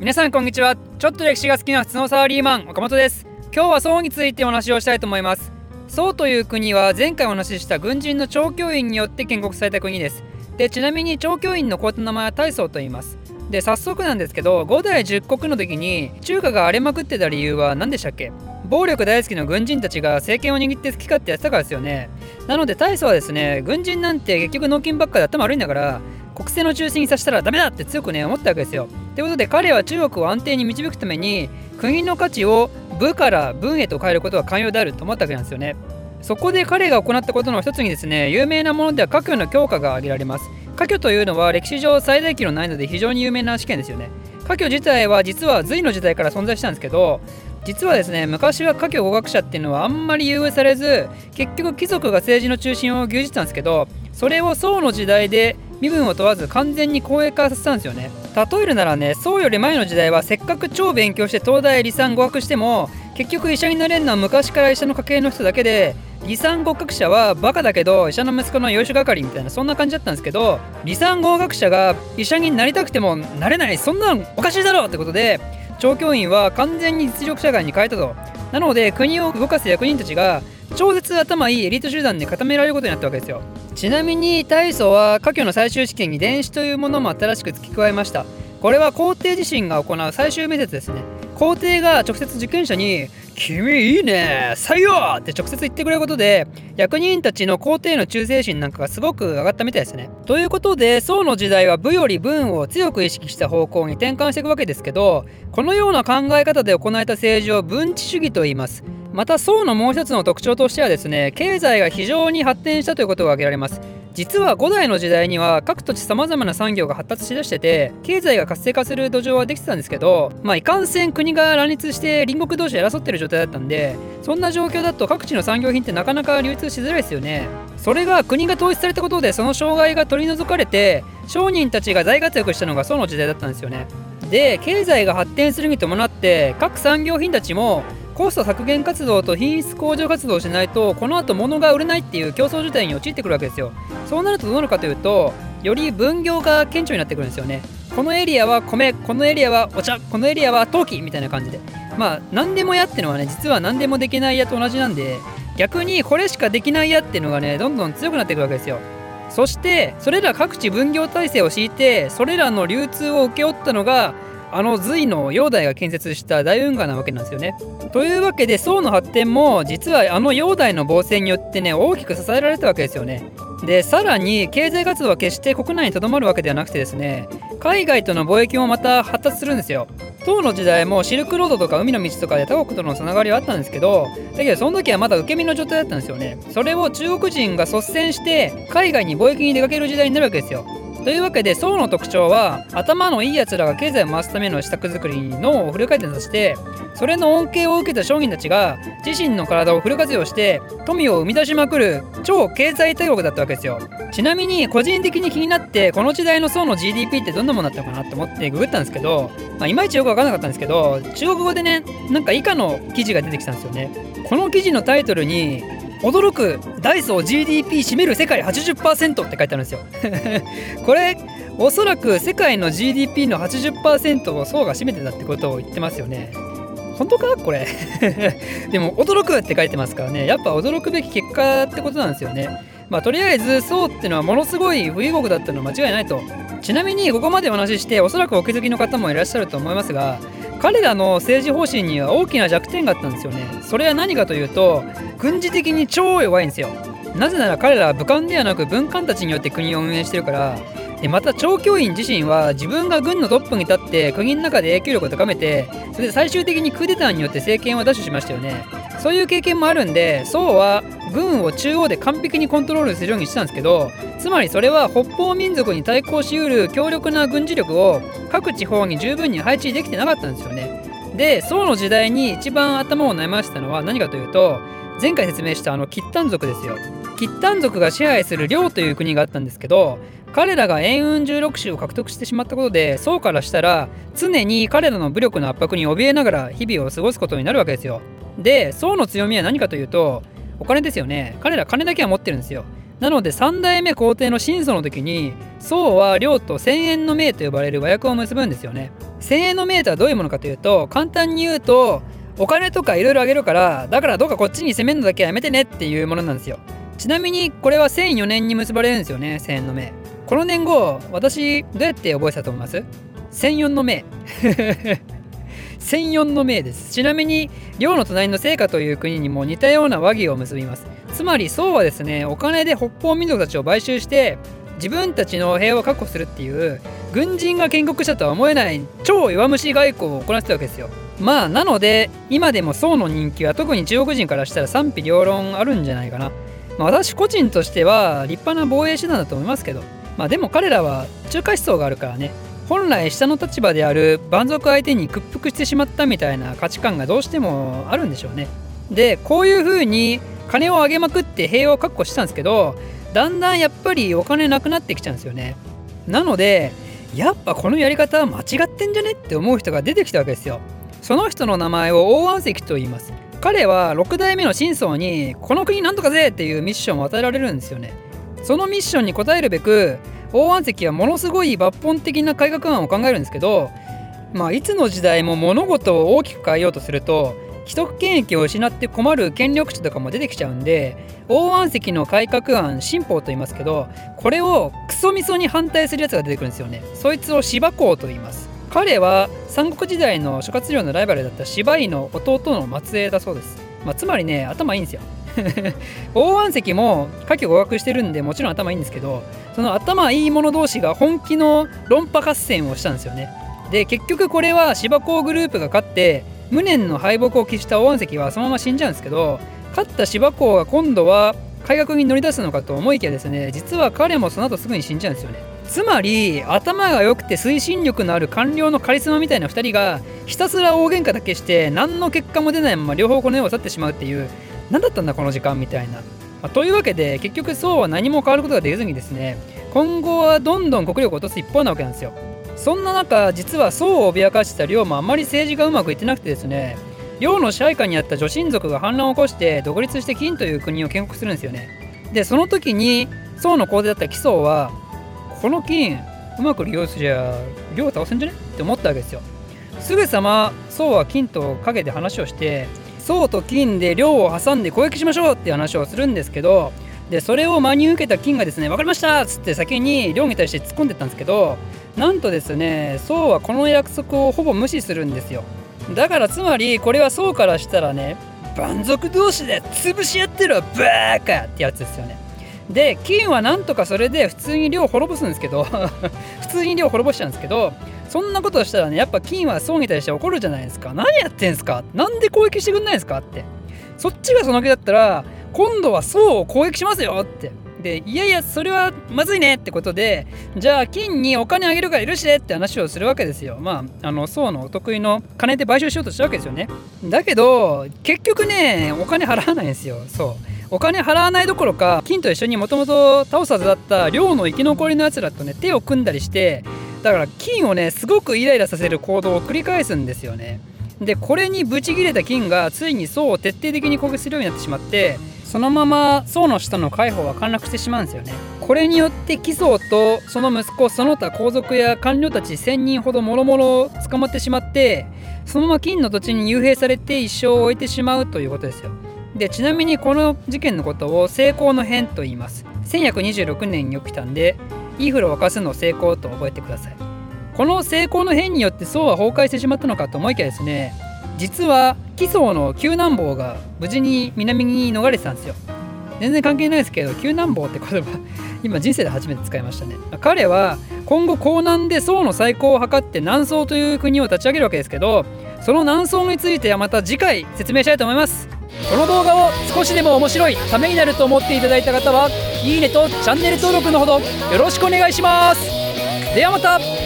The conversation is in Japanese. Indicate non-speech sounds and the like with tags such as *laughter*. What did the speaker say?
皆さんこんにちは。ちょっと歴史が好きな普通のサラリーマン岡本です。今日は宋についてお話をしたいと思います。宋という国は前回お話しした軍人の長教員によって建国された国です。でちなみに長教員の皇帝の名前は大宋と言います。で早速なんですけど5代10国の時に中華が荒れまくってた理由は何でしたっけ？暴力大好きの軍人たちが政権を握って好き勝手やってたからですよね。なので大宋はですね軍人なんて結局納金ばっかで頭悪いんだから国政の中心にさせたらダメだって強くね思ったわけですよ。ということで彼は中国を安定に導くために国の価値を部から文へと変えることが寛容であると思ったわけなんですよね。そこで彼が行ったことの一つにですね有名なものでは科挙の強化が挙げられます。科挙というのは歴史上最大級の難易度で非常に有名な試験ですよね。科挙自体は実は隋の時代から存在したんですけど実はですね昔は科挙語学者っていうのはあんまり優遇されず結局貴族が政治の中心を牛耳ってたんですけどそれを宋の時代で身分を問わず完全に公営化させたんですよね。例えるならね宋より前の時代はせっかく超勉強して東大理産語学しても結局医者になれるのは昔から医者の家系の人だけで理産合格者はバカだけど医者の息子の養子係みたいなそんな感じだったんですけど理産合格者が医者になりたくてもなれないそんなのおかしいだろうってことで調教員は完全に実力社会に変えたと。なので国を動かす役人たちが超絶頭いいエリート集団で固められることになったわけですよ。ちなみに大祖は科挙の最終試験に電子というものも新しく付け加えましたこれは皇帝自身が行う最終面接ですね皇帝が直接受験者に「君いいね採用!」って直接言ってくれることで役人たちの皇帝の忠誠心なんかがすごく上がったみたいですね。ということで宋の時代は武より文を強く意識した方向に転換していくわけですけどこのような考え方で行えた政治を文治主義と言います。また宋のもう一つの特徴としてはですね経済が非常に発展したということが挙げられます。実は古代の時代には各土地さまざまな産業が発達しだしてて経済が活性化する土壌はできてたんですけどまあいかんせん国が乱立して隣国同士で争ってる状態だったんでそんな状況だと各地の産業品ってなかなか流通しづらいですよね。それが国が統一されたことでその障害が取り除かれて商人たちが大活躍したのが宋の時代だったんですよね。で経済が発展するに伴って各産業品たちもコスト削減活動と品質向上活動をしないとこの後物が売れないっていう競争事態に陥ってくるわけですよ。そうなるとどうなるかというとより分業が顕著になってくるんですよね。このエリアは米このエリアはお茶このエリアは陶器みたいな感じで。まあ何でもやってのはね実は何でもできないやと同じなんで逆にこれしかできないやっていうのがねどんどん強くなっていくわけですよ。そしてそれら各地分業体制を敷いてそれらの流通を請け負ったのがあの隋の煬帝が建設した大運河なわけなんですよね。というわけで宋の発展も実はあの煬帝の防戦によってね大きく支えられたわけですよね。でさらに経済活動は決して国内にとどまるわけではなくてですね海外との貿易もまた発達するんですよ。唐の時代もシルクロードとか海の道とかで他国とのつながりはあったんですけどだけどその時はまだ受け身の状態だったんですよね。それを中国人が率先して海外に貿易に出かける時代になるわけですよ。というわけで宋の特徴は頭のいいやつらが経済を回すための施策作りに脳をフル回転させてそれの恩恵を受けた商人たちが自身の体をフル活用して富を生み出しまくる超経済大国だったわけですよ。ちなみに個人的に気になってこの時代の宋の GDP ってどんなものだったのかなと思ってググったんですけど、まあ、いまいちよく分からなかったんですけど中国語でねなんか以下の記事が出てきたんですよね。この記事のタイトルに驚くダイソー GDP 占める世界80%って書いてあるんですよ。*laughs* これおそらく世界の GDP の80%を層が占めてたってことを言ってますよね。本当か？これ。*laughs* でも驚くって書いてますからね。やっぱ驚くべき結果ってことなんですよね。まあとりあえず宋ってのはものすごい富裕国だったのは間違いないと。ちなみにここまでお話ししておそらくお気づきの方もいらっしゃると思いますが彼らの政治方針には大きな弱点があったんですよね。それは何かというと軍事的に超弱いんですよ。なぜなら彼らは武漢ではなく文官たちによって国を運営してるからでまた長教員自身は自分が軍のトップに立って国の中で影響力を高めてそれで最終的にクーデターによって政権を奪取しましたよねそういう経験もあるんで宋は軍を中央で完璧にコントロールするようにしてたんですけどつまりそれは北方民族に対抗しうる強力な軍事力を各地方に十分に配置できてなかったんですよね。で宋の時代に一番頭を悩ませたのは何かというと前回説明したあの契丹族ですよ。契丹族が支配する遼という国があったんですけど彼らが円雲16州を獲得してしまったことで宋からしたら常に彼らの武力の圧迫に怯えながら日々を過ごすことになるわけですよ。で宋の強みは何かというとお金ですよね。彼ら金だけは持ってるんですよ。なので3代目皇帝の秦祖の時に宋は領と千円の命と呼ばれる和訳を結ぶんですよね。1000円の命とはどういうものかというと簡単に言うとお金とかいろいろあげるからだからどうかこっちに攻めるのだけはやめてねっていうものなんですよ。ちなみにこれは1004年に結ばれるんですよね1000円の命この年後私どうやって覚えたと思います？1004の命1004 *laughs* の命です。ちなみに領の隣の聖火という国にも似たような和議を結びます。つまり宋はですねお金で北方民族たちを買収して自分たちの平和を確保するっていう軍人が建国したとは思えない超弱虫外交を行ってたわけですよ。まあなので今でも宋の人気は特に中国人からしたら賛否両論あるんじゃないかな、まあ、私個人としては立派な防衛手段だと思いますけどまあでも彼らは中華思想があるからね。本来下の立場である蛮族相手に屈服してしまったみたいな価値観がどうしてもあるんでしょうね。でこういうふうに金を上げまくって平和を確保したんですけどだんだんやっぱりお金なくなってきちゃうんですよね。なのでやっぱこのやり方は間違ってんじゃねって思う人が出てきたわけですよ。その人の名前を王安石と言います。彼は6代目の真相にこの国なんとかぜっていうミッションを与えられるんですよね。そのミッションに応えるべく王安石はものすごい抜本的な改革案を考えるんですけどまあいつの時代も物事を大きく変えようとすると既得権益を失って困る権力者とかも出てきちゃうんで王安石の改革案新法と言いますけどこれをクソみそに反対するやつが出てくるんですよね。そいつを芝公と言います。彼は三国時代の諸葛亮のライバルだった芝居の弟の末裔だそうです、まあ、つまりね頭いいんですよ。*laughs* 王安石も下記語学してるんでもちろん頭いいんですけどその頭いい者同士が本気の論破合戦をしたんですよね。で結局これは芝公グループが勝って無念の敗北を喫した王安石はそのまま死んじゃうんですけど勝った芝公が今度は改革に乗り出すのかと思いきやですね実は彼もその後すぐに死んじゃうんですよね。つまり頭が良くて推進力のある官僚のカリスマみたいな2人がひたすら大喧嘩だけして何の結果も出ないまま両方この世を去ってしまうっていう何だったんだこの時間みたいな、まあ、というわけで結局そうは何も変わることができずにですね今後はどんどん国力を落とす一方なわけなんですよ。そんな中実は宋を脅かしてた領もあんまり政治がうまくいってなくてですね領の支配下にあった女神族が反乱を起こして独立して金という国を建国するんですよね。でその時に宋の皇帝だった紀宗はこの金うまく利用すりゃ領を倒せんじゃね？って思ったわけですよ。すぐさま宋は金と陰で話をして宋と金で領を挟んで攻撃しましょうって話をするんですけどでそれを真に受けた金がですね分かりましたっつって先に領に対して突っ込んでったんですけどなんとですね宋はこの約束をほぼ無視するんですよ。だからつまりこれは宋からしたらね蛮族同士で潰し合ってるわバーカってやつですよね。で金はなんとかそれで普通に領を滅ぼすんですけど *laughs* 普通に領を滅ぼしちゃうんですけどそんなことしたらねやっぱ金は宋に対して怒るじゃないですか。何やってんすか？なんで攻撃してくんないですかって。そっちがその気だったら今度は宋を攻撃しますよって。でいやいやそれはまずいねってことでじゃあ金にお金あげるから許してって話をするわけですよ。まああの宋のお得意の金で買収しようとしたわけですよね。だけど結局ねお金払わないんですよ。そう。お金払わないどころか金と一緒にもともと倒すはずだった寮の生き残りのやつらとね手を組んだりしてだから金をねすごくイライラさせる行動を繰り返すんですよね。でこれにブチギレた金がついに宋を徹底的に攻撃するようになってしまってそのまま宋の下の海保は陥落してしまうんですよね。これによって紀宗とその息子その他皇族や官僚たち1000人ほどもろもろ捕まってしまってそのまま金の土地に幽閉されて一生を終えてしまうということですよ。でちなみにこの事件のことを成功の変と言います。1126年に起きたんでイーフルを沸かすの成功と覚えてください。この成功の変によって宋は崩壊してしまったのかと思いきやですね実は紀宗の救難坊が無事に南に逃れてたんですよ。全然関係ないですけど救難坊って言葉 *laughs* 今人生で初めて使いましたね。彼は今後江南で宋の再興を図って南宋という国を立ち上げるわけですけどその南宋についてはまた次回説明したいと思います。この動画を少しでも面白いためになると思っていただいた方はいいねとチャンネル登録のほどよろしくお願いします。ではまた。